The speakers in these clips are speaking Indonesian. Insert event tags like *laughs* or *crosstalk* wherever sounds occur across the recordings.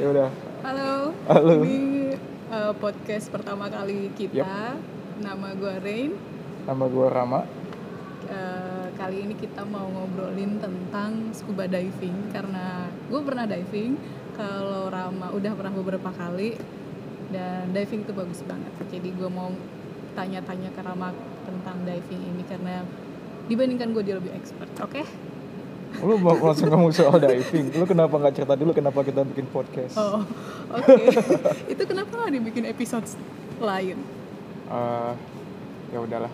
Ya udah. Halo. Halo. Ini uh, podcast pertama kali kita. Nama gue Rain. Nama gue Rama. Uh, kali ini kita mau ngobrolin tentang scuba diving karena gue pernah diving. Kalau Rama udah pernah beberapa kali dan diving itu bagus banget. Jadi gue mau tanya-tanya ke Rama tentang diving ini karena dibandingkan gue dia lebih expert. Oke? Lu mau langsung ngomong soal diving. Lu kenapa nggak cerita dulu kenapa kita bikin podcast? Oh, oke. *laughs* itu kenapa nggak dibikin episode lain? Eh, ya udahlah.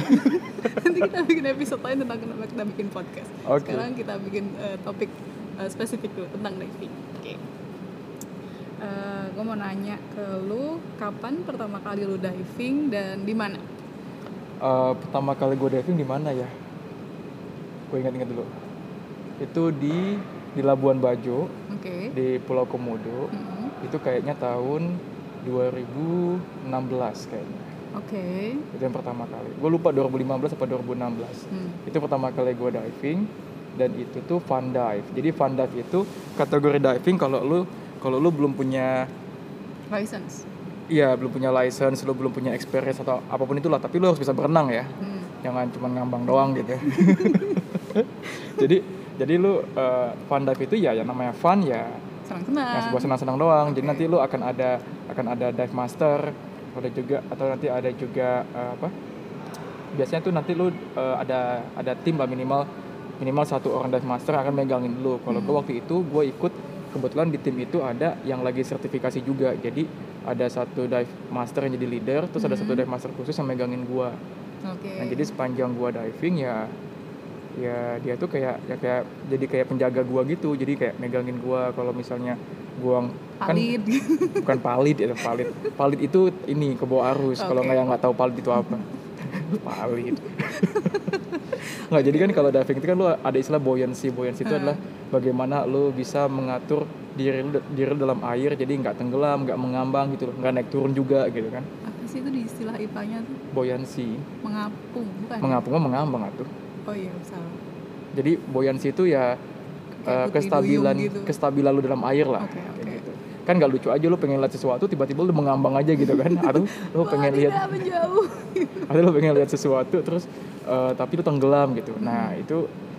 *laughs* Nanti kita bikin episode lain tentang kenapa kita bikin podcast. Oke. Sekarang kita bikin eh, topik eh, spesifik dulu tentang diving. Oke. Eh, gue mau nanya ke lu, kapan pertama kali lu diving dan di mana? Eh, pertama kali gue diving di mana ya? Gue ingat-ingat dulu. Itu di di Labuan Bajo Oke. di Pulau Komodo. Mm-mm. Itu kayaknya tahun 2016 kayaknya. Oke. Itu yang pertama kali. Gue lupa 2015 apa 2016. Hmm. itu pertama kali gue diving dan itu tuh fun dive jadi fun dive itu kategori diving kalau lu kalau lu belum punya License. iya belum punya license lu belum punya experience atau apa pun itulah tapi lu harus bisa berenang ya Hmm. jangan cuma ngambang doang gitu *laughs* jadi jadi lu uh, fun dive itu ya yang namanya fun ya Senang-senang. yang sebuah senang-senang doang jadi Oke. nanti lu akan ada akan ada dive master ada juga atau nanti ada juga uh, apa biasanya tuh nanti lu uh, ada ada tim lah minimal minimal satu orang dive master akan megangin dulu kalau gue Hmm. waktu itu gue ikut kebetulan di tim itu ada yang lagi sertifikasi juga jadi ada satu dive master yang jadi leader terus ada satu Hmm. dive master khusus yang megangin gue Oke. nah jadi sepanjang gue diving ya ya dia tuh kayak ya kayak jadi kayak penjaga gua gitu. Jadi kayak megangin gua kalau misalnya gua kan Palit. *laughs* bukan palit itu palit. Palit itu ini ke bawah arus. Kalau Oke. nggak yang nggak tahu palit itu apa. *laughs* Palit. Nggak jadi kan kalau diving itu kan lu ada istilah buoyancy. Buoyancy itu Hmm. adalah bagaimana lu bisa mengatur diri lu, diri lu dalam air. Jadi nggak tenggelam nggak mengambang gitu loh. Nggak naik turun juga gitu kan. Apa sih itu di istilah IPA-nya tuh? buoyancy. Mengapung, bukan? mengapung mah mengambang atuh Oh iya, salah. jadi buoyancy itu ya putri kestabilan gitu. kestabilan lu dalam air lah kayak oke. gitu kan nggak lucu aja lu pengen lihat sesuatu tiba-tiba lu mengambang aja gitu kan *laughs* atau lu pengen lihat atau *laughs* lu pengen lihat sesuatu terus eh, tapi lu tenggelam gitu nah Hmm. itu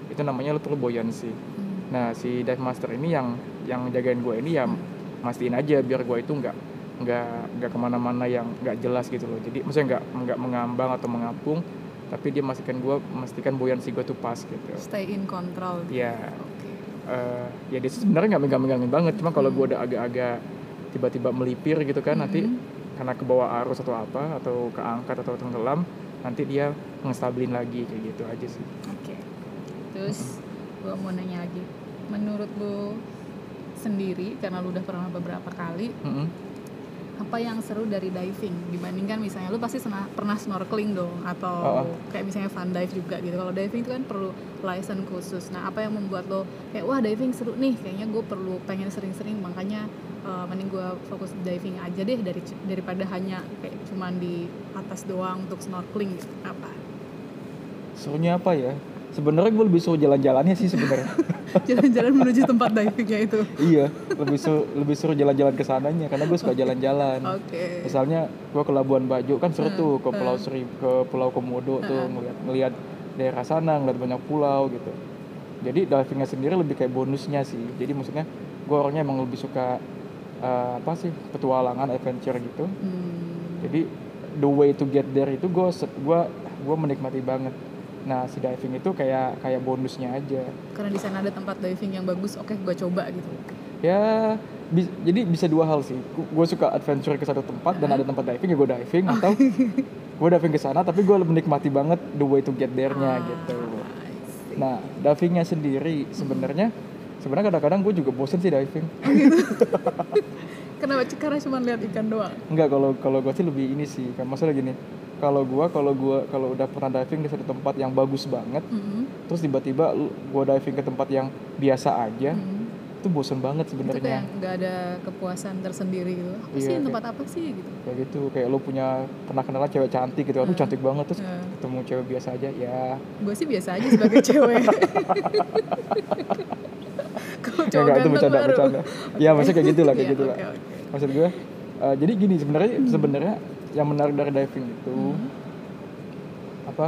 itu namanya lu perlu buoyancy Hmm. nah si dive master ini yang yang jagain gue ini ya mastiin aja biar gue itu nggak nggak nggak ke mana-mana yang nggak jelas gitu loh jadi maksudnya nggak nggak mengambang atau mengapung tapi dia memastikan gue memastikan buoyancy gue tuh pas gitu Stay in control. ya Oke. eh, ya dia sih sebenarnya nggak megang-megangin banget cuma kalau Hmm. gue udah agak-agak tiba-tiba melipir gitu kan nanti Hmm. karena ke bawah arus atau apa atau keangkat atau tenggelam nanti dia ngestabilin lagi kayak gitu aja sih Oke. Terus gua mau nanya lagi. Menurut lu sendiri karena lu udah pernah beberapa kali, Mm-mm. Apa yang seru dari diving dibandingkan misalnya lu pasti sena- pernah snorkeling dong atau Oh, kayak misalnya fun dive juga gitu. Kalau diving itu kan perlu license khusus. Nah, apa yang membuat lo kayak wah diving seru nih, kayaknya gue perlu pengen sering-sering makanya eh, mending gue fokus diving aja deh dari daripada hanya kayak cuman di atas doang untuk snorkeling gitu. Apa? serunya apa ya sebenarnya gue lebih suruh jalan-jalannya sih sebenarnya *laughs* Jalan-jalan menuju tempat divingnya itu. iya lebih suruh lebih suruh jalan-jalan ke sananya karena gue suka jalan-jalan Oke. misalnya gue ke Labuan Bajo kan seru Hmm, tuh ke. Pulau Seri ke Pulau Komodo tuh Hmm. ngeliat ngeliat daerah sana ngeliat banyak pulau gitu jadi divingnya sendiri lebih kayak bonusnya sih jadi maksudnya gue orangnya emang lebih suka eh, apa sih petualangan adventure gitu Hmm. jadi the way to get there itu gue gua gua menikmati banget nah si diving itu kayak kayak bonusnya aja. Karena di sana ada tempat diving yang bagus, oke gue coba gitu. ya bi- jadi bisa dua hal sih. Gue suka adventure ke satu tempat dan ada tempat diving ya gue diving atau *laughs* gue diving ke sana tapi gue menikmati banget the way to get there-nya Ah, gitu. Nah divingnya sendiri sebenarnya sebenarnya kadang-kadang gue juga bosen sih diving. *laughs* Kenapa? Karena cuma lihat ikan doang. Enggak kalau kalau gue sih lebih ini sih kan maksudnya gini kalau gua kalau gua kalau udah pernah diving di satu tempat yang bagus banget Hmm. terus tiba-tiba gua diving ke tempat yang biasa aja Hmm. itu bosen banget Itu sebenarnya kayak nggak ada kepuasan tersendiri gitu. Apa Iya, sih kayak- tempat apa sih gitu? kayak gitu kayak lu punya pernah kenalan cewek cantik gitu aduh Hmm. cantik banget terus Hmm. ketemu cewek biasa aja ya Gue sih biasa aja sebagai *laughs* cewek. *laughs* Kalau cowok nggak, itu ganteng bercanda baru. bercanda ya maksudnya kayak gitu lah kayak Iya, gitu lah oke, oke. maksud gue eh, jadi gini sebenarnya sebenarnya yang menarik dari diving itu Hmm. apa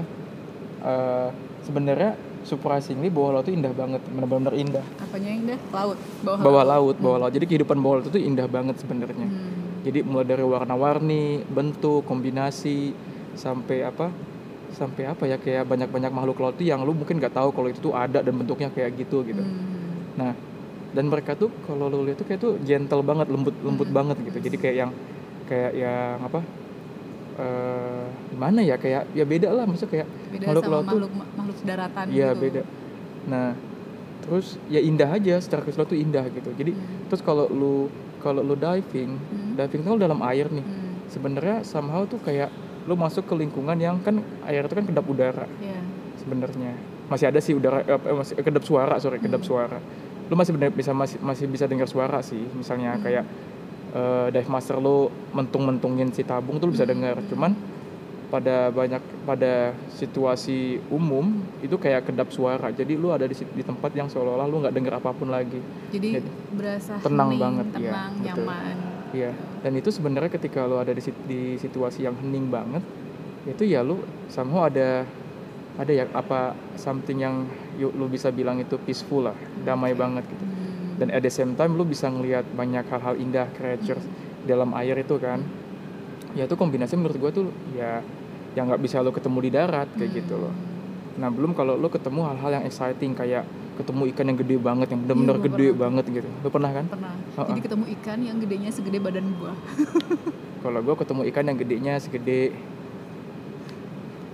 eh, sebenarnya surprisingly bawah laut itu indah banget benar-benar indah Apanya yang dah? Laut. Bawah, bawah laut bawah laut jadi kehidupan bawah laut itu indah banget sebenarnya Hmm. jadi mulai dari warna-warni bentuk kombinasi sampai apa sampai apa ya kayak banyak-banyak makhluk laut tuh yang lu mungkin nggak tahu kalau itu tuh ada dan bentuknya kayak gitu gitu Hmm. nah dan mereka tuh kalau lu lihat tuh kayak tuh gentle banget lembut lembut Hmm. banget gitu jadi kayak yang kayak yang apa eh gimana ya kayak ya beda lah maksudnya kayak Beda makhluk sama laut tuh makhluk makhluk daratan iya gitu. beda nah terus ya indah aja secara keseluruhan tuh indah gitu jadi Hmm. terus kalau lu kalau lu diving Hmm. diving tuh dalam air nih Hmm. sebenarnya somehow tuh kayak lu masuk ke lingkungan yang kan air itu kan kedap udara Iya. sebenarnya masih ada sih udara eh, eh, masih kedap suara sorry kedap Hmm. suara lu masih bener bisa masih masih bisa dengar suara sih misalnya Hmm. kayak eh, dive master lu mentung-mentungin si tabung tuh lu bisa dengar cuman pada banyak pada situasi umum itu kayak kedap suara jadi lu ada di, di tempat yang seolah-olah lu nggak dengar apa pun lagi Jadi Jadi, berasa tenang hening, banget, iya, tenang, betul. nyaman. Iya, dan itu sebenarnya ketika lo ada di, di situasi yang hening banget, itu ya lo somehow ada ada ya apa something yang lo bisa bilang itu peaceful lah, damai Oke. banget gitu. Hmm. Dan at the same time lo bisa ngelihat banyak hal-hal indah creatures dalam air itu kan. Ya itu kombinasi menurut gua tuh ya yang nggak bisa lo ketemu di darat kayak gitu loh. Nah belum kalau lo ketemu hal-hal yang exciting kayak ketemu ikan yang gede banget yang benar-benar Iya, gede pernah. banget gitu. Lo pernah kan? pernah. Oh, Jadi ketemu ikan yang gedenya segede badan gua. *laughs* Kalau gue ketemu ikan yang gedenya segede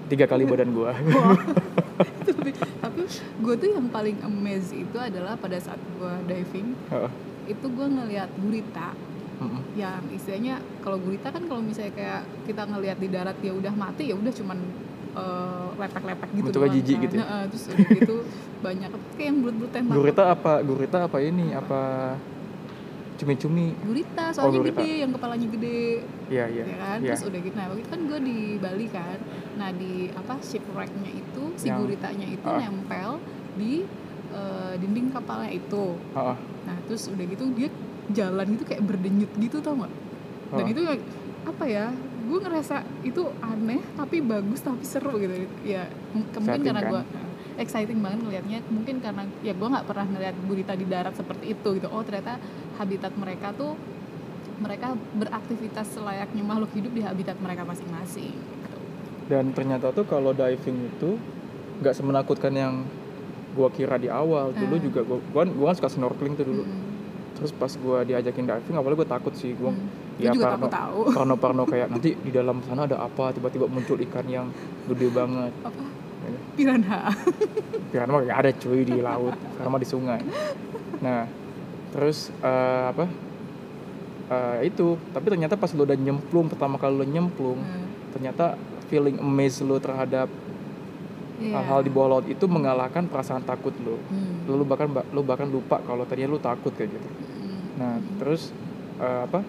tiga kali badan gue. *laughs* Gue tuh yang paling amazed itu adalah pada saat gue diving itu gue ngelihat gurita yang istilahnya kalau gurita kan kalau misalnya kayak kita ngelihat di darat ya udah mati ya udah cuman eh, lepek-lepek gitu Bentuknya jijik kan. gitu ya? Heeh, terus udah gitu banyak kayak yang bulat-bulat Gurita apa? Gurita apa ini? Apa cumi-cumi? gurita soalnya gurita. gede yang kepalanya gede Iya iya. ya kan Iya. terus udah gitu nah waktu itu kan gue di Bali kan nah di apa shipwrecknya itu si Yang- guritanya itu ah. nempel di eh, dinding kapalnya itu Heeh. nah terus udah gitu dia jalan gitu kayak berdenyut gitu tau gak dan Oh. itu apa ya gue ngerasa itu aneh tapi bagus tapi seru gitu ya mungkin karena kan? Gue exciting banget ngelihatnya mungkin karena ya gue nggak pernah ngeliat gurita di darat seperti itu gitu oh ternyata habitat mereka tuh mereka beraktivitas selayaknya makhluk hidup di habitat mereka masing-masing gitu. Dan ternyata tuh kalau diving itu nggak semenakutkan yang gua kira di awal. Dulu Ah. juga gua gua, gua kan suka snorkeling tuh dulu. Mm, Terus pas gua diajakin diving awalnya gua takut sih. Gua mm. ya juga parno, takut tahu parno-parno kayak nanti di dalam sana ada apa tiba-tiba muncul ikan yang gede banget. apa. Piranha Piranha mah gak ada cuy di laut, karena mah di sungai. Nah, terus eh, apa? Eh, itu, tapi ternyata pas lu udah nyemplung pertama kali lu nyemplung, Hmm, ternyata feeling amazed lu terhadap iya. hal-hal di bawah laut itu mengalahkan perasaan takut lu. Hmm, Lu bahkan lu bahkan lupa kalau tadinya lu takut kayak gitu. hmm, Nah, hmm. terus eh, apa?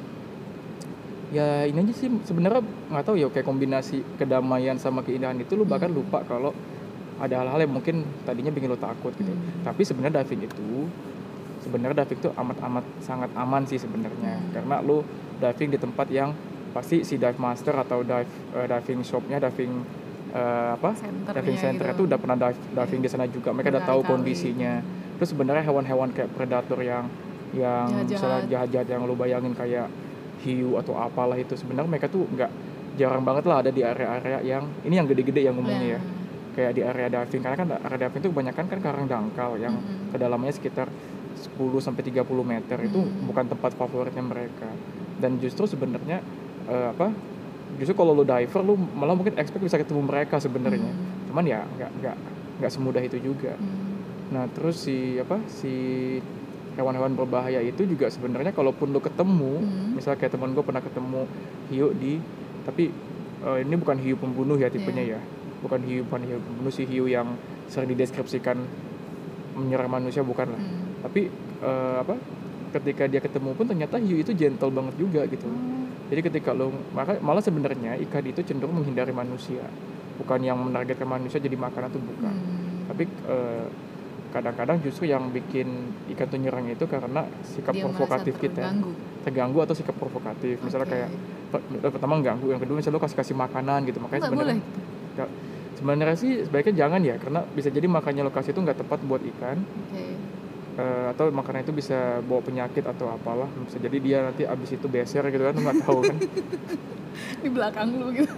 Ya ini aja sih sebenarnya nggak tahu ya kayak kombinasi kedamaian sama keindahan itu lu bahkan Hmm. lupa kalau ada hal-hal yang mungkin tadinya bikin lu takut gitu. Hmm. Tapi sebenarnya diving itu sebenarnya diving itu amat-amat sangat aman sih sebenarnya Hmm. karena lu diving di tempat yang pasti si dive master atau dive eh, diving shopnya diving eh, apa Centernya diving center gitu. itu udah pernah dive, diving Iya. di sana juga mereka udah tahu Berkali-kali. kondisinya terus sebenarnya hewan-hewan kayak predator yang yang Jahat-jahat. misalnya jahat-jahat yang lu bayangin kayak hiu atau apalah itu sebenarnya mereka tuh nggak jarang banget lah ada di area-area yang ini yang gede-gede yang ngomongnya ya Nah, kayak di area diving karena kan area diving itu kebanyakan kan karang dangkal yang mm-mm. kedalamannya sekitar 10 sampai 30 meter itu Hmm. bukan tempat favoritnya mereka dan justru sebenarnya eh, apa justru kalau lu diver lu malah mungkin expect bisa ketemu mereka sebenarnya Hmm, cuman ya nggak nggak nggak semudah itu juga hmm. nah terus si apa si hewan-hewan berbahaya itu juga sebenarnya kalaupun lu ketemu Hmm. misalnya kayak teman gue pernah ketemu hiu di tapi eh, ini bukan hiu pembunuh ya tipenya Iya. ya bukan hiu bukan hiu si hiu yang sering dideskripsikan menyerang manusia bukan lah. Hmm. tapi eh, apa ketika dia ketemu pun ternyata hiu itu gentle banget juga gitu. Oh, jadi ketika lo maka malah sebenarnya ikan itu cenderung menghindari manusia. Bukan yang menargetkan manusia jadi makanan tuh bukan. Hmm. tapi eh, kadang-kadang justru yang bikin ikan tuh nyerang itu karena sikap Dia provokatif kita. terganggu. terganggu atau sikap provokatif. Misalnya kayak per- pertama ganggu yang kedua misalnya lo kasih kasih makanan gitu. Makanya sebenarnya sebenarnya sih sebaiknya jangan ya karena bisa jadi makannya lokasi itu nggak tepat buat ikan. Oke. Eh, atau makanan itu bisa bawa penyakit atau apalah bisa jadi dia nanti abis itu beser gitu kan nggak tahu kan. *laughs* Di belakang lu gitu.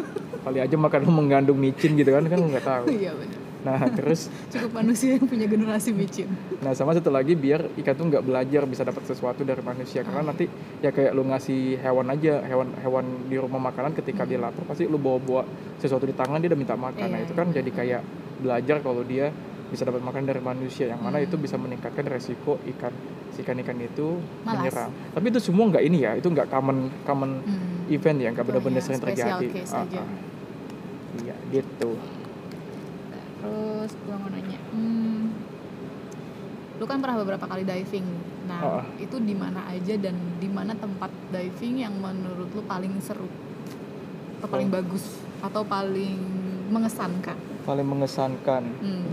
Kali aja makan mengandung micin gitu kan kan nggak tahu. Iya benar nah *laughs* terus cukup manusia yang punya generasi micin Nah sama satu lagi biar ikan tuh nggak belajar bisa dapat sesuatu dari manusia karena nanti ya kayak lu ngasih hewan aja hewan hewan di rumah makanan ketika dia lapar pasti lu bawa bawa sesuatu di tangan dia udah minta makan. Nah Iya. itu kan jadi kayak belajar kalau dia bisa dapat makan dari manusia yang mana itu bisa meningkatkan resiko ikan si ikan ikan itu Malas. menyerang. Tapi itu semua nggak ini ya itu nggak common common Hmm. event ya nggak benar-benar iya, sering terjadi. Ah, ah. Iya gitu. Terus gua mau nanya hmm, lu kan pernah beberapa kali diving nah Oh. itu di mana aja dan di mana tempat diving yang menurut lu paling seru atau paling Oh. bagus atau paling mengesankan Paling mengesankan. hmm.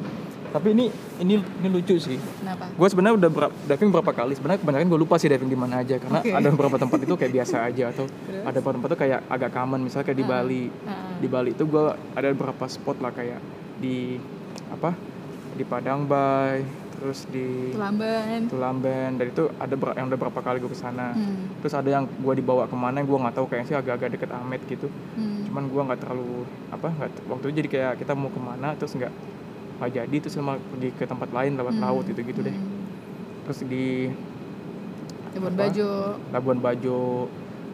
Tapi ini ini ini lucu sih. kenapa gue sebenarnya udah ber- diving berapa kali sebenarnya kebanyakan gue lupa sih diving di mana aja karena Oke. ada beberapa tempat itu kayak biasa aja atau *laughs* Terus? ada beberapa tempat tuh kayak agak common misalnya kayak di Ah. Bali Ah. di Bali itu gue ada beberapa spot lah kayak di apa di Padang Bay terus di Tulamban Tulamben. Dan itu ada ber- yang udah berapa kali gue ke sana hmm. terus ada yang gue dibawa ke mana gue nggak tahu kayaknya sih agak-agak deket Amet gitu. Hmm. cuman gue nggak terlalu apa nggak waktu itu jadi kayak kita mau ke mana terus nggak nggak jadi terus sama pergi ke tempat lain lewat Hmm. laut gitu gitu deh. Hmm. terus di Labuan Apa? Bajo. Labuan Bajo.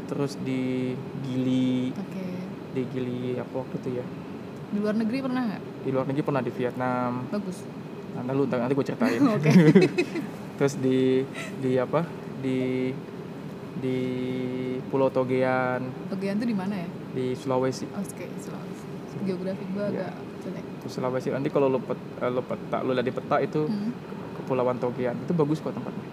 Terus di Gili. Oke. Di Gili apa waktu itu ya? Di luar negeri pernah nggak di luar negeri pernah di Vietnam. Bagus. Nanti lu nanti gue ceritain. *laughs* Oke. *laughs* terus di di apa? Di di Pulau Togean. Togean tuh di mana ya? Di Sulawesi. Oke Sulawesi. Geografi gua Iya. agak jelek. Di Sulawesi nanti kalau lu pet, eh, lu peta lu lihat di peta itu Hmm. kepulauan Togean. Itu bagus kok tempatnya.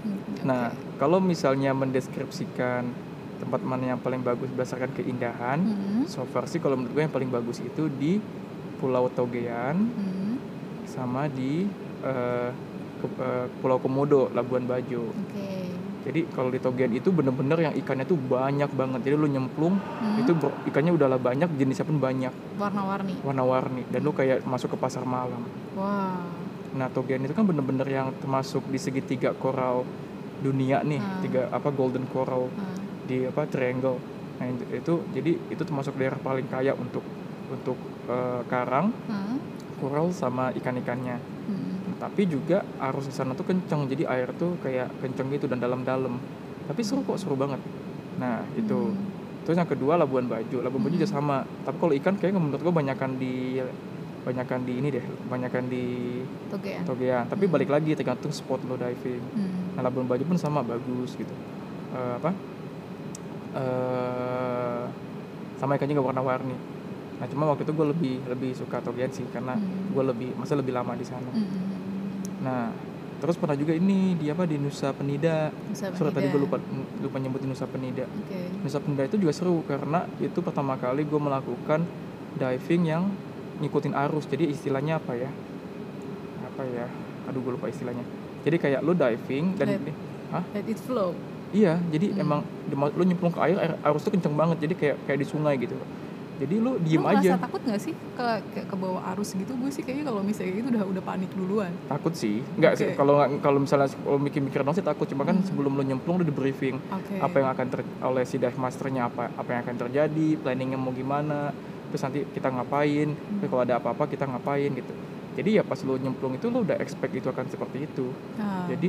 Hmm, oke. nah kalau misalnya mendeskripsikan tempat mana yang paling bagus berdasarkan keindahan Hmm. So far sih kalau menurut gue yang paling bagus itu di Pulau Togean Hmm. sama di eh, ke- eh, Pulau Komodo, Labuan Bajo. oke Jadi kalau di Togean itu bener-bener yang ikannya tuh banyak banget. Jadi lu nyemplung Hmm. itu bro- ikannya udahlah banyak, jenisnya pun banyak, warna-warni warna-warni dan lu kayak masuk ke pasar malam. wah Nah, Togean itu kan bener-bener yang termasuk di segitiga koral dunia nih, Hmm. tiga apa golden coral Ah, di apa triangle. Nah, itu, itu jadi itu termasuk daerah paling kaya untuk untuk eh, karang, ah, koral sama ikan-ikannya. hmm. Tapi juga arus di sana tuh kenceng, jadi air tuh kayak kenceng gitu dan dalam-dalam. Tapi seru kok, seru banget. Nah, itu. Hmm. Terus yang kedua Labuan Bajo. Labuan Bajo Hmm. juga sama. Tapi kalau ikan kayaknya menurut gua banyakan di banyakan di ini deh, banyakan di Togean Togean. Tapi Hmm. balik lagi tergantung spot lo diving. Hmm. Nah, Labuan Bajo pun sama bagus gitu. Eh, apa? eh sama ikannya juga warna-warni. Nah, cuma waktu itu gue lebih lebih suka Togean sih karena Hmm. gue lebih masa lebih lama di sana. Hmm, hmm, Nah, terus pernah juga ini di apa di Nusa Penida. hmm. Nusa Sorry tadi gue lupa lupa nyebutin Nusa Penida. oke Nusa Penida itu juga seru karena itu pertama kali gue melakukan diving yang ngikutin arus. Jadi istilahnya apa ya? Apa ya? Aduh gue lupa istilahnya. Jadi kayak lu diving dan Let- Hah? let it flow iya, jadi Hmm. emang lu nyemplung ke air, air arus tuh kenceng banget. Jadi kayak kayak di sungai gitu. Jadi lu diem lu aja. takut nggak sih ke ke, ke bawah arus gitu gue sih kayaknya kalau misalnya gitu udah udah panik duluan Takut sih. Enggak sih Oke. kalau nggak- kalau misalnya kalau mikir-mikir dong sih takut. Cuma kan Hmm. sebelum lu nyemplung udah di briefing. oke apa yang akan ter oleh si dive masternya apa apa yang akan terjadi planningnya mau gimana terus nanti kita ngapain terus kalau ada apa-apa kita ngapain gitu jadi ya pas lu nyemplung itu lu udah expect itu akan seperti itu Ah. jadi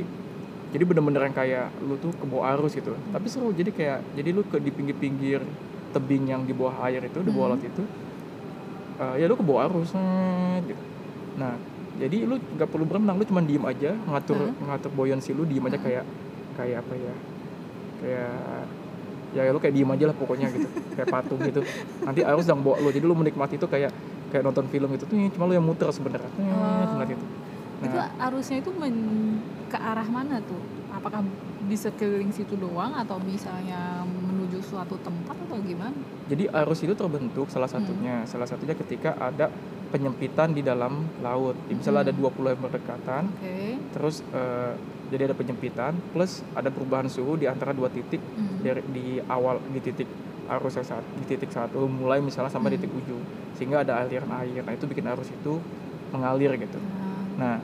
jadi bener-bener yang kayak lu tuh ke bawah arus gitu tapi seru jadi kayak jadi lu ke di pinggir-pinggir tebing yang di bawah air itu di bawah Hmm. laut itu eh, ya lu ke bawah arus gitu nah jadi lu nggak perlu berenang lu cuma diem aja ngatur Hah? ngatur buoyancy lu diem aja Hmm. kayak kayak apa ya kayak ya lu kayak diem aja lah pokoknya gitu kayak patung gitu nanti arus yang bawa lu jadi lu menikmati itu kayak kayak nonton film gitu tuh cuma lu yang muter sebenarnya Oh. itu itu nah arusnya itu men- ke arah mana tuh apakah di sekeliling situ doang atau misalnya menuju suatu tempat atau gimana jadi arus itu terbentuk salah Hmm. satunya salah satunya ketika ada penyempitan di dalam laut. Jadi misalnya ada Mhm. dua pulau yang berdekatan, Oke. terus eh, jadi ada penyempitan plus ada perubahan suhu di antara dua titik Hmm. dari di awal di titik arus yang saat di titik satu mulai misalnya sampai Hmm. titik ujung sehingga ada aliran air. Nah itu bikin arus itu mengalir gitu. Nah, Nah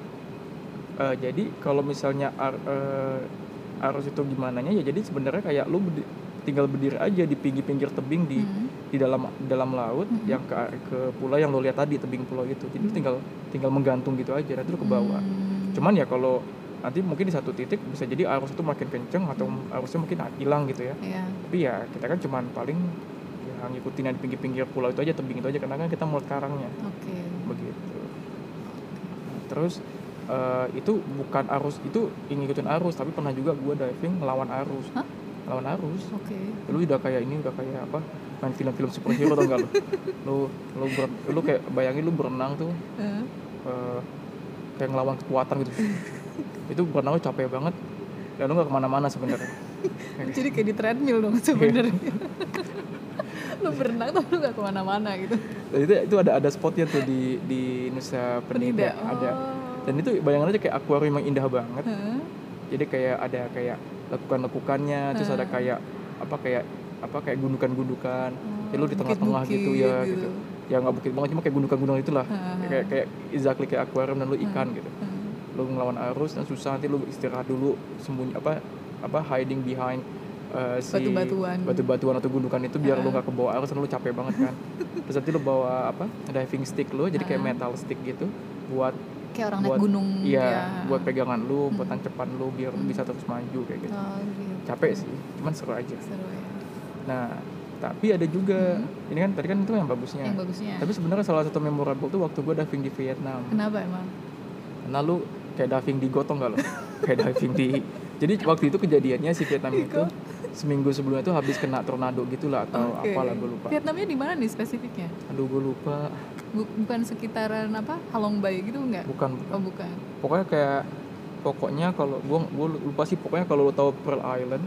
eh, jadi kalau misalnya ar- eh, arus itu gimana ya jadi sebenarnya kayak lu bedi- tinggal berdiri aja di pinggir-pinggir tebing di hmm. di dalam dalam laut Mhm. yang ke ke pulau yang lo lihat tadi tebing pulau itu jadi lu tinggal tinggal menggantung gitu aja nanti lu ke bawah Hmm. cuman ya kalau nanti mungkin di satu titik bisa jadi arus itu makin kenceng atau arusnya mungkin hilang gitu ya Iya. tapi ya kita kan cuman paling ya ngikutin yang di pinggir-pinggir pulau itu aja tebing itu aja karena kan kita mau karangnya Oke. begitu Nah, terus eh, itu bukan arus itu ingin ngikutin arus tapi pernah juga gua diving melawan arus Hah? lawan arus Oke. lu udah kayak ini udah kayak apa main film-film superhero tau gak lu lu lu, ber- lu kayak bayangin lu berenang tuh Eh, eh, kayak ngelawan kekuatan gitu *laughs* itu berenang lu capek banget dan lu gak ke mana-mana sebenarnya *laughs* Jadi kayak di treadmill dong sebenarnya. *laughs* lu berenang tapi lu gak ke mana-mana gitu. itu itu ada ada spotnya tuh di di Nusa Penida, Penida. ada Oh. Dan itu bayangan aja kayak akuarium yang indah banget Hah? jadi kayak ada kayak lekukan-lekukannya terus ada Hmm. kayak apa kayak apa kayak gundukan-gundukan Oh, ya lu di tengah-tengah gitu ya gitu ya nggak bukit banget cuma kayak gundukan-gundukan itulah Hmm. kayak kayak exactly kayak akuarium dan lu ikan gitu Hmm. lu ngelawan arus dan susah nanti lu istirahat dulu sembunyi apa apa hiding behind uh, si Batu-batuan. batu-batuan atau gundukan itu biar lu Ah. nggak kebawa arus dan lu capek banget kan *laughs* terus nanti lu bawa apa diving stick lu jadi kayak metal stick gitu buat Kayak orang naik buat gunung iya ya. buat pegangan lu buat Hmm. tancepan lu biar lu Hmm. bisa terus maju kayak gitu Oh, gitu. capek sih cuman seru aja Seru ya. nah tapi ada juga ini kan tadi kan itu yang bagusnya Hmm. Yang bagusnya. tapi sebenarnya salah satu memorable tuh waktu gue diving di Vietnam Kenapa emang? Karena lu kayak diving di gotong gak lo? *laughs* kayak diving di Jadi waktu itu kejadiannya si Vietnam itu seminggu sebelumnya tuh habis kena tornado gitu lah atau Oke. apalah gue lupa. Vietnamnya di mana nih spesifiknya? Aduh gue lupa. Bu- bukan sekitaran apa? Halong Bay gitu enggak? Bukan. Oh, bukan. Pokoknya kayak pokoknya kalau gue gue lupa sih pokoknya kalau lu tahu Pearl Island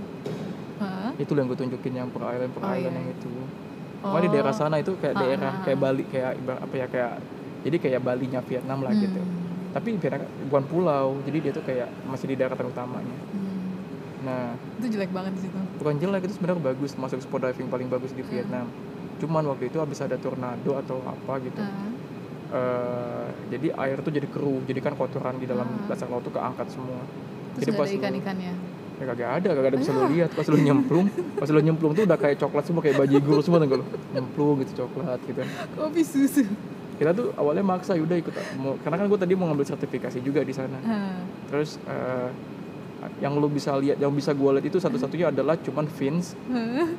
Hah? itu yang gue tunjukin yang Pearl Island Pearl Oh, Island iya. yang itu. Pokoknya di daerah sana itu kayak Ah, daerah ah, kayak ah. Bali kayak apa ya kayak jadi kayak Balinya Vietnam lah gitu. Hmm. Tapi Vietnam bukan pulau, jadi dia tuh kayak masih di daratan utamanya. Hmm. Nah, Itu jelek banget di situ. bukan jelek itu sebenarnya bagus masuk spot diving paling bagus di Hmm. Vietnam cuman waktu itu habis ada tornado atau apa gitu Ah. Eh, jadi air tuh jadi keruh jadi kan kotoran di dalam Ah. dasar laut tuh keangkat semua Terus Jadi pas ada ikan-ikannya. ya kagak ada kagak ada bisa lu lihat pas lu nyemplung pas lu nyemplung tuh udah kayak coklat semua kayak bajigur semua tuh lu nyemplung gitu coklat gitu Kopi susu. kita tuh awalnya maksa yaudah ikut mau karena kan gue tadi mau ngambil sertifikasi juga di sana Ah. terus eh, yang lu bisa lihat yang bisa gue lihat itu satu-satunya adalah cuman fins Hah?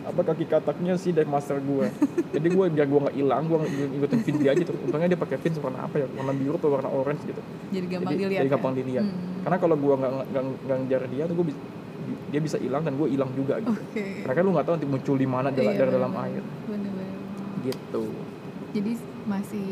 apa kaki kataknya sih dari master gue jadi gue biar gue nggak hilang gue ngikutin fin dia aja tuh untungnya dia pakai fins warna apa ya warna biru atau warna orange gitu Jadi gampang jadi, dilihat. jadi ya? gampang dilihat Hmm. karena kalau gue nggak nggak nggak ngejar dia tuh gue dia bisa hilang dan gue hilang juga gitu Oke. karena kan lu nggak tahu nanti muncul di mana dari, Iya, dari dalam bener-bener. air Bener-bener. gitu Jadi masih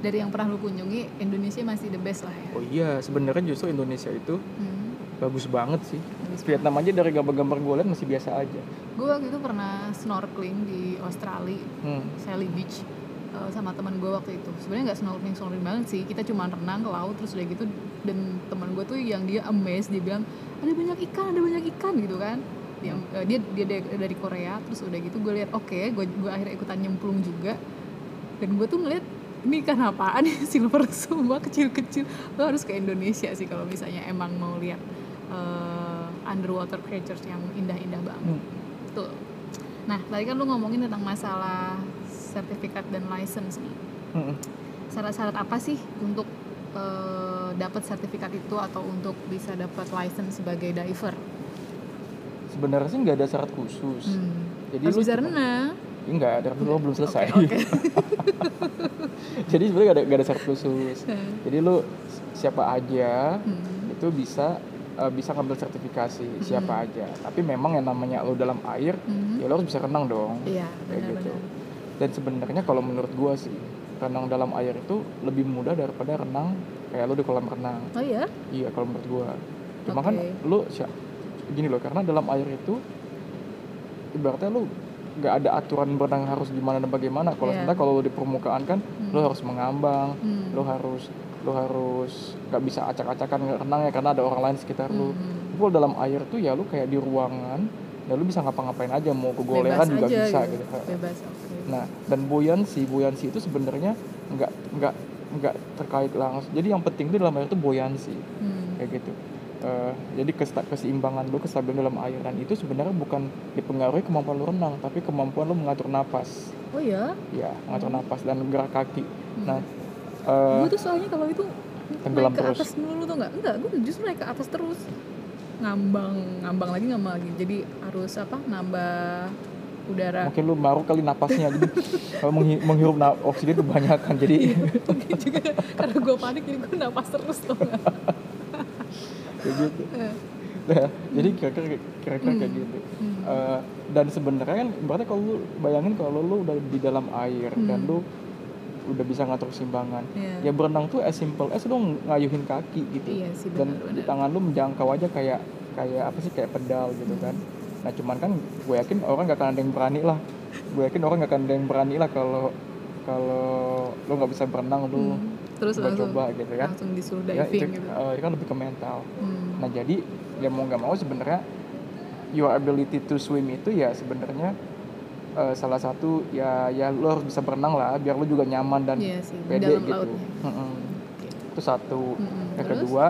dari yang pernah lu kunjungi Indonesia masih the best lah ya. oh iya sebenarnya justru Indonesia itu Hmm. Bagus banget sih Bagus Vietnam aja dari gambar-gambar gue lihat masih biasa aja Gue waktu itu pernah snorkeling di Australia, hmm. Sally Beach eh, sama teman gue waktu itu. Sebenarnya nggak snorkeling snorkeling banget sih, kita cuma renang ke laut terus udah gitu dan teman gue tuh yang dia amazed dia bilang ada banyak ikan, ada banyak ikan gitu kan. Dia eh, dia, dia dari- Korea terus udah gitu gue lihat oke, gue gue akhirnya ikutan nyemplung juga dan gue tuh ngeliat ini ikan apaan ya *laughs* silver semua kecil-kecil lo harus ke Indonesia sih kalau misalnya emang mau lihat eh, underwater creatures yang indah-indah banget Hmm. Betul. Nah, tadi kan lu ngomongin tentang masalah sertifikat dan license nih. Hmm. Syarat-syarat apa sih untuk eh, dapat sertifikat itu atau untuk bisa dapat license sebagai diver? sebenarnya sih nggak ada syarat khusus Hmm. jadi Harus lu bisa renang. enggak ada dulu belum selesai Oke, *laughs* jadi sebenarnya nggak ada nggak ada syarat khusus oke. jadi lu siapa aja Hmm. itu bisa eh, bisa ngambil sertifikasi siapa aja tapi memang yang namanya lu dalam air Hmm. ya lu harus bisa renang dong Iya, kayak gitu dan sebenarnya kalau menurut gua sih renang dalam air itu lebih mudah daripada renang kayak lu di kolam renang Oh iya? iya kalau menurut gua cuma kan Oke. lu sya- gini loh karena dalam air itu ibaratnya lu nggak ada aturan berenang harus gimana dan bagaimana kalau Iya. sebenarnya kalau lo di permukaan kan lo Hmm. harus mengambang Hmm. lo harus lo harus nggak bisa acak-acakan renang ya karena ada orang lain sekitar lo Hmm. Tapi kalau dalam air tuh ya lu kayak di ruangan dan lu bisa ngapa-ngapain aja mau kegoleran juga aja bisa gitu. gitu. Bebas, oke. Nah, dan buoyancy, buoyancy itu sebenarnya nggak nggak nggak terkait langsung. Jadi yang penting itu dalam air itu buoyancy Hmm. kayak gitu. Eh, jadi keseimbangan lu, kestabilan dalam air dan itu sebenarnya bukan dipengaruhi kemampuan lu renang, tapi kemampuan lu mengatur napas. Oh ya? Ya, mengatur napas dan gerak kaki. Hmm. Nah, eh, gue tuh soalnya kalau itu Tenggelam naik ke terus. atas dulu tuh nggak enggak gue justru naik ke atas terus ngambang ngambang lagi ngambang lagi jadi harus apa nambah udara mungkin lu maruk kali napasnya jadi kalau menghi- menghirup oksigen kebanyakan jadi mungkin juga karena gue panik jadi gue napas terus tuh kayak gitu. Nah, jadi kira-kira kira-kira kayak gitu. Hmm. Eh, dan sebenarnya kan berarti kalau lu bayangin kalau lu udah di dalam air dan Hmm. lu udah bisa ngatur keseimbangan. Iya. Ya berenang tuh as simple as lu ngayuhin kaki gitu. Iya sih, dan benar, di tangan lu menjangkau aja kayak kayak apa sih kayak pedal gitu kan. Nah cuman kan gue yakin orang gak akan ada yang berani lah. Gue yakin orang gak akan ada yang berani lah kalau kalau lu nggak bisa berenang lu Hmm. terus langsung coba-coba gitu kan. langsung disuruh Ya, diving itu, gitu eh, itu kan lebih ke mental. Hmm. Nah jadi ya mau nggak mau sebenarnya your ability to swim itu ya sebenarnya eh, salah satu ya ya lo harus bisa berenang lah biar lo juga nyaman dan Iya sih, pede dalam gitu. lautnya. Mm-mm. Oke. Itu satu. Mm-mm. Yang Terus? kedua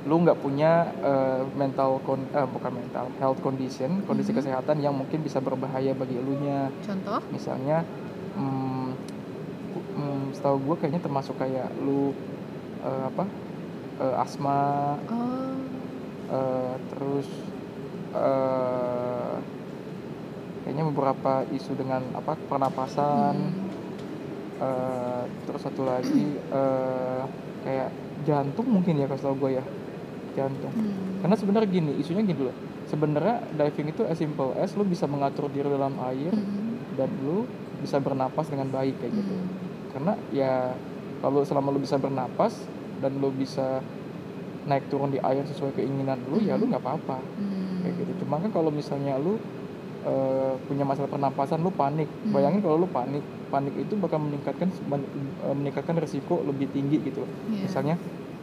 lo nggak punya eh, mental kon eh, bukan mental health condition kondisi Mhm. kesehatan yang mungkin bisa berbahaya bagi elunya contoh misalnya hmm, hmm, setahu gue kayaknya termasuk kayak lu eh, apa eh, asma oh Eh, terus eh kayaknya beberapa isu dengan apa pernapasan Hmm. eh, terus satu lagi eh kayak jantung mungkin ya kalau gue ya jantung Hmm. karena sebenarnya gini isunya gini loh sebenarnya diving itu as simple as lu bisa mengatur diri dalam air Hmm. dan lu bisa bernapas dengan baik kayak gitu Hmm. karena ya kalau selama lu bisa bernapas dan lu bisa naik turun di air sesuai keinginan lu ya lu Mhm. nggak apa-apa Hmm. kayak gitu cuma kan kalau misalnya lu eh, punya masalah pernapasan lu panik Hmm. bayangin kalau lu panik panik itu bakal meningkatkan men- eh, meningkatkan resiko lebih tinggi gitu Iya. misalnya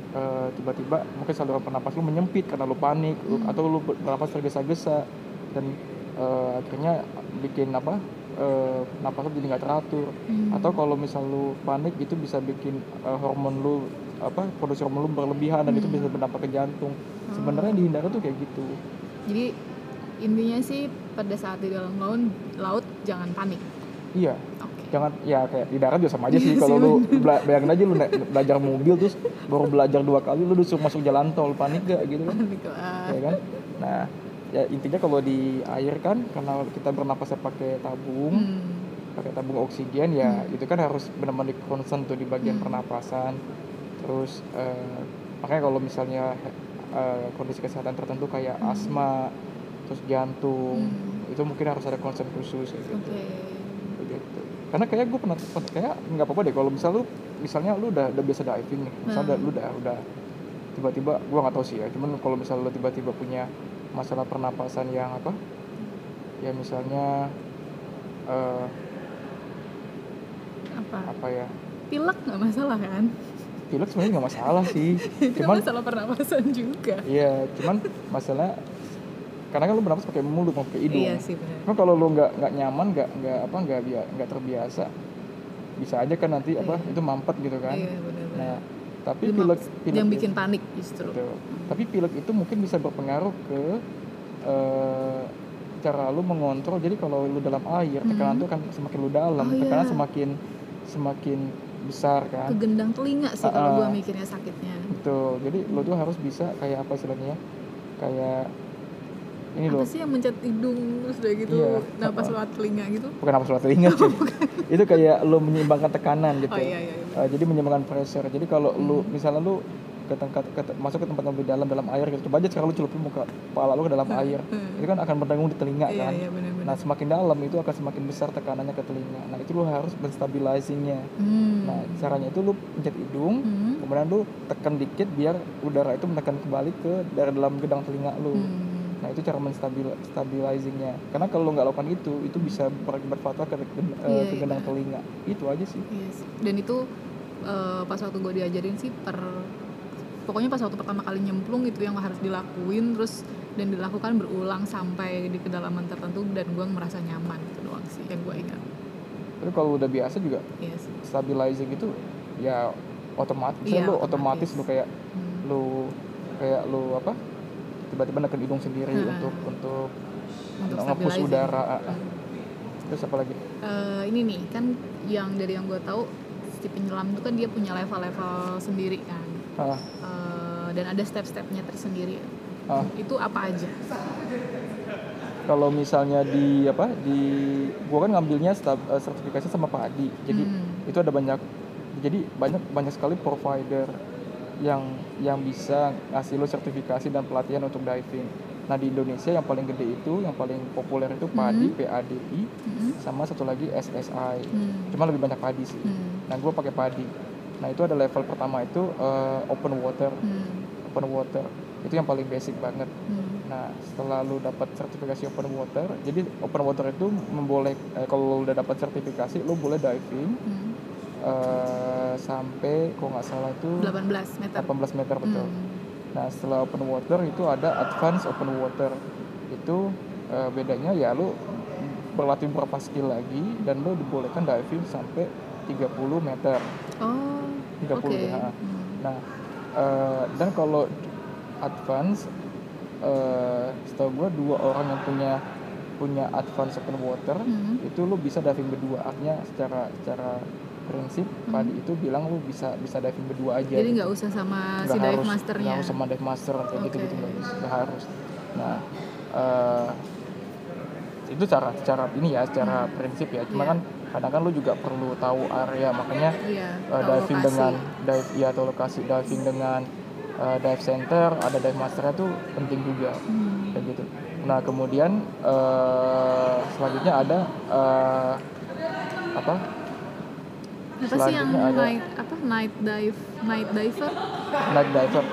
eh, tiba-tiba mungkin saluran pernapas lu menyempit karena lu panik lu- Hmm. atau lu bernapas tergesa-gesa dan eh, akhirnya bikin apa eh, napas lu jadi nggak teratur Hmm. atau kalau misal lu panik itu bisa bikin eh, hormon lu apa produksi hormon lu berlebihan dan itu Hmm. bisa berdampak ke jantung sebenarnya Oh. dihindari tuh kayak gitu Jadi intinya sih pada saat di dalam laut, laut jangan panik. iya Oke. jangan ya kayak di darat juga sama aja sih Iya kalau lu bela- bayangin aja lu belajar mobil terus baru belajar dua kali lu disuruh masuk jalan tol panik gak gitu kan Panik lah. ya kan nah ya intinya kalau di air kan karena kita bernapasnya pakai tabung Hmm. pakai tabung oksigen ya Hmm. itu kan harus benar-benar concern tuh di bagian Hmm. pernapasan terus eh, makanya kalau misalnya eh, kondisi kesehatan tertentu kayak Hmm. asma terus jantung Hmm. itu mungkin harus ada concern khusus kayak gitu Oke. begitu karena kayak gue pernah kayak nggak apa-apa deh kalau misal lu misalnya lu udah udah biasa diving nih misalnya Hmm. lu udah udah tiba-tiba gue nggak tahu sih ya cuman kalau misal lu tiba-tiba punya masalah pernapasan yang apa ya misalnya eh, Apa? apa ya Pilek nggak masalah kan? pilek sebenarnya nggak masalah sih *laughs* Itu cuman masalah pernapasan juga. iya cuman masalah karena kan lu bernapas pakai mulut mau pakai hidung Iya sih benar. Cuma kalau lu nggak nggak nyaman nggak nggak apa nggak nggak terbiasa bisa aja kan nanti apa Iya. itu mampet gitu kan Iya benar-benar. nah tapi Itu pilek pilek yang itu- bikin panik justru. Betul. Tapi pilek itu mungkin bisa berpengaruh ke eh, cara lu mengontrol. Jadi kalau lu dalam air, tekanan Mhm. tuh akan semakin lu dalam, Oh, tekanan iya. semakin semakin besar kan. Kegendang telinga sih Ah, kalau gua mikirnya sakitnya. Betul. Jadi lu tuh harus bisa kayak apa istilahnya? ya? Kayak ini Apa loh. sih yang mencet hidung terus udah gitu Iya. napas lewat telinga gitu? Bukan apa suara telinga *laughs* cuy. itu kayak lu menyeimbangkan tekanan gitu. Oh iya iya. iya. Eh, jadi menyeimbangkan pressure. Jadi kalau Hmm. misalnya lu ke, tempat ke- masuk ke tempat yang lebih dalam dalam air gitu. Coba aja sekarang lu celupin muka kepala lu ke dalam air. Hmm. Itu kan akan berdengung di telinga Iya kan. iya benar-benar. Nah semakin dalam itu akan semakin besar tekanannya ke telinga. Nah itu lu harus menstabilizingnya. Hmm. Nah caranya itu lu pencet hidung, Hmm. kemudian lu tekan dikit biar udara itu menekan kembali ke dari dalam gedang telinga lu. Hmm. Nah itu cara menstabil stabilizingnya. Karena kalau lo nggak lakukan itu, itu bisa berakibat fatal ke, ke, eh, Iya, ke gendang iya. telinga. Itu aja sih. Iya sih. Dan itu eh, pas waktu gue diajarin sih per pokoknya pas waktu pertama kali nyemplung itu yang harus dilakuin terus dan dilakukan berulang sampai di kedalaman tertentu dan gue merasa nyaman itu doang sih yang gue ingat. Tapi kalau udah biasa juga Iya sih. stabilizing itu ya otomatis. Iya, lo otomatis. otomatis lo kayak Hmm. lo kayak lo apa? Tiba-tiba neken hidung sendiri Hmm. untuk untuk Untuk ngepus udara. ah. Terus apa lagi? Eh, ini nih kan yang dari yang gue tahu si penyelam itu kan dia punya level-level sendiri kan Ah, Eh, dan ada step-stepnya tersendiri ah. itu apa aja Kalau misalnya di apa di gua kan ngambilnya eh, sertifikasi sama Pak Adi. Jadi Hmm. itu ada banyak jadi banyak banyak sekali provider yang yang bisa ngasih lo sertifikasi dan pelatihan untuk diving. Nah di Indonesia yang paling gede itu yang paling populer itu PADI, PADI, Hmm. sama satu lagi SSI. Hmm. Cuma lebih banyak PADI sih. Hmm. Nah gue pakai PADI. Nah itu ada level pertama itu eh, open water, Hmm. open water itu yang paling basic banget. Hmm. Nah, setelah lu dapat sertifikasi open water, jadi open water itu memboleh eh, kalau lu udah dapat sertifikasi, lu boleh diving Hmm. eh, sampai kalau nggak salah itu 18 meter 18 meter betul. Hmm. Nah, setelah open water itu ada advance open water. Itu eh, bedanya ya lu berlatih beberapa skill lagi dan lu dibolehkan diving sampai 30 meter. oh 30 oke ya. Hmm. Nah, eh, dan kalau advance, eh, setahu gue dua orang yang punya punya advance open water Hmm. itu lu bisa diving berdua. Artinya secara secara prinsip Padi itu bilang lu bisa bisa diving berdua aja. Hmm. jadi gitu. nggak usah sama Nggak si dive harus- masternya nggak harus sama dive master kayak gitu gitu Oke. nggak harus-. Nah, eh, itu cara cara ini ya, secara prinsip ya. Cuma Iya. kan kadang kan lu juga perlu tahu area makanya iya uh, tahu diving lokasi. dengan dive ya atau lokasi diving dengan uh, dive center ada dive masternya tuh penting juga Hmm. kayak gitu nah kemudian uh, selanjutnya ada uh, apa apa sih yang ada- night apa? Night dive night diver? Night diver.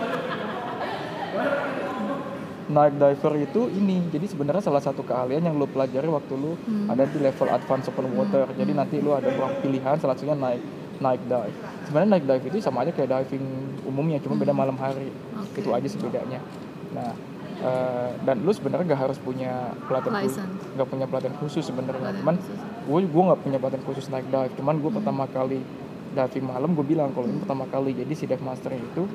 Night diver itu ini. Jadi sebenarnya salah satu keahlian yang lu pelajari waktu lu Hmm. ada di level advance open water. Jadi nanti lu ada beberapa pilihan salah satunya night night dive. Sebenarnya night dive itu sama aja kayak diving umumnya cuma beda malam hari. Oke. itu aja sih bedanya. Nah eh, dan lu sebenarnya nggak harus punya pelatihan khusus nggak punya pelatihan khusus sebenarnya cuman gue gue nggak punya pelatihan khusus night dive cuman gue pertama kali diving malam gue bilang kalau ini pertama kali jadi si dive masternya itu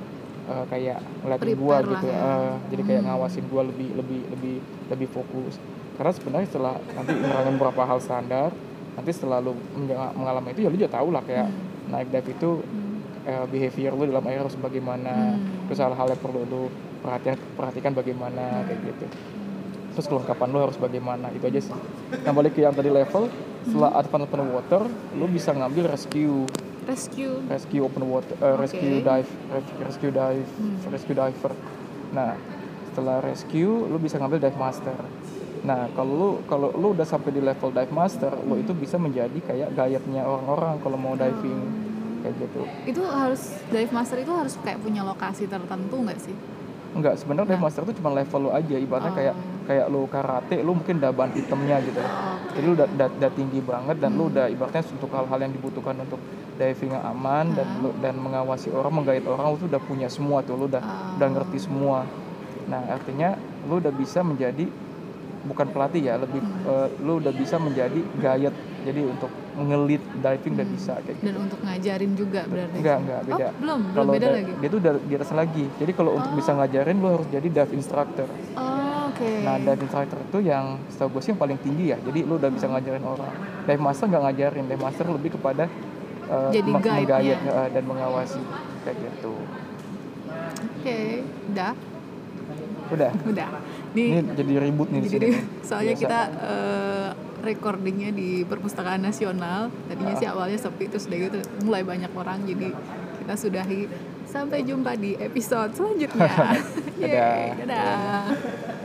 eh, kayak ngeliatin gue gitu ya. eh, jadi kayak Hmm. ngawasin gue lebih lebih lebih lebih fokus karena sebenarnya setelah nanti nerangin beberapa hal standar nanti setelah lu menga- mengalami itu ya lu juga tahu lah kayak Hmm. night dive itu Hmm. eh, behavior lu dalam air harus bagaimana Hmm. terus hal-hal yang perlu lu perhatian perhatikan bagaimana kayak gitu. Terus kelengkapan lu harus bagaimana itu aja sih. Nah balik ke yang tadi level setelah advance open water lu bisa ngambil rescue. Rescue. Rescue open water eh, Oke. rescue dive res- rescue dive Hmm. rescue diver. Nah setelah rescue lu bisa ngambil dive master. Nah kalau lu kalau lu udah sampai di level dive master lu itu bisa menjadi kayak guide-nya orang-orang kalau mau diving kayak gitu. Itu harus dive master itu harus kayak punya lokasi tertentu nggak sih Enggak, sebenarnya dive master itu cuma level lu aja, ibaratnya kayak Oh. kayak lu karate, lu mungkin udah ban itemnya gitu. Oh, Jadi lu udah, udah, udah tinggi banget dan lu Hmm. udah ibaratnya untuk hal-hal yang dibutuhkan untuk diving yang aman dan Ah. lu dan mengawasi orang, menggait orang lu tuh udah punya semua tuh, lu udah Ah. udah ngerti semua. Nah, artinya lu udah bisa menjadi bukan pelatih ya, lebih Hmm. eh, lu udah bisa menjadi guide. Jadi untuk ngelit diving udah Hmm. bisa kayak gitu. dan untuk ngajarin juga berarti Enggak, enggak, beda. oh, belum belum Kalau beda da- lagi dia tuh udah di atas lagi. Jadi kalau untuk bisa ngajarin lu harus jadi dive instructor. oh, oke Nah, dive instructor itu yang setahu gue sih yang paling tinggi ya. Jadi lu udah bisa ngajarin orang. Dive master nggak ngajarin, dive master lebih kepada uh, Jadi meng- guide-nya. menggayat, uh, dan mengawasi kayak gitu. oke udah Udah. udah Ini jadi ribut nih di sini. *laughs* soalnya Biasa. kita eh, recordingnya di perpustakaan nasional. Tadinya sih awalnya sepi terus udah gitu mulai banyak orang jadi kita sudahi. Sampai jumpa di episode selanjutnya. *laughs* Dadah. Yeay, dadah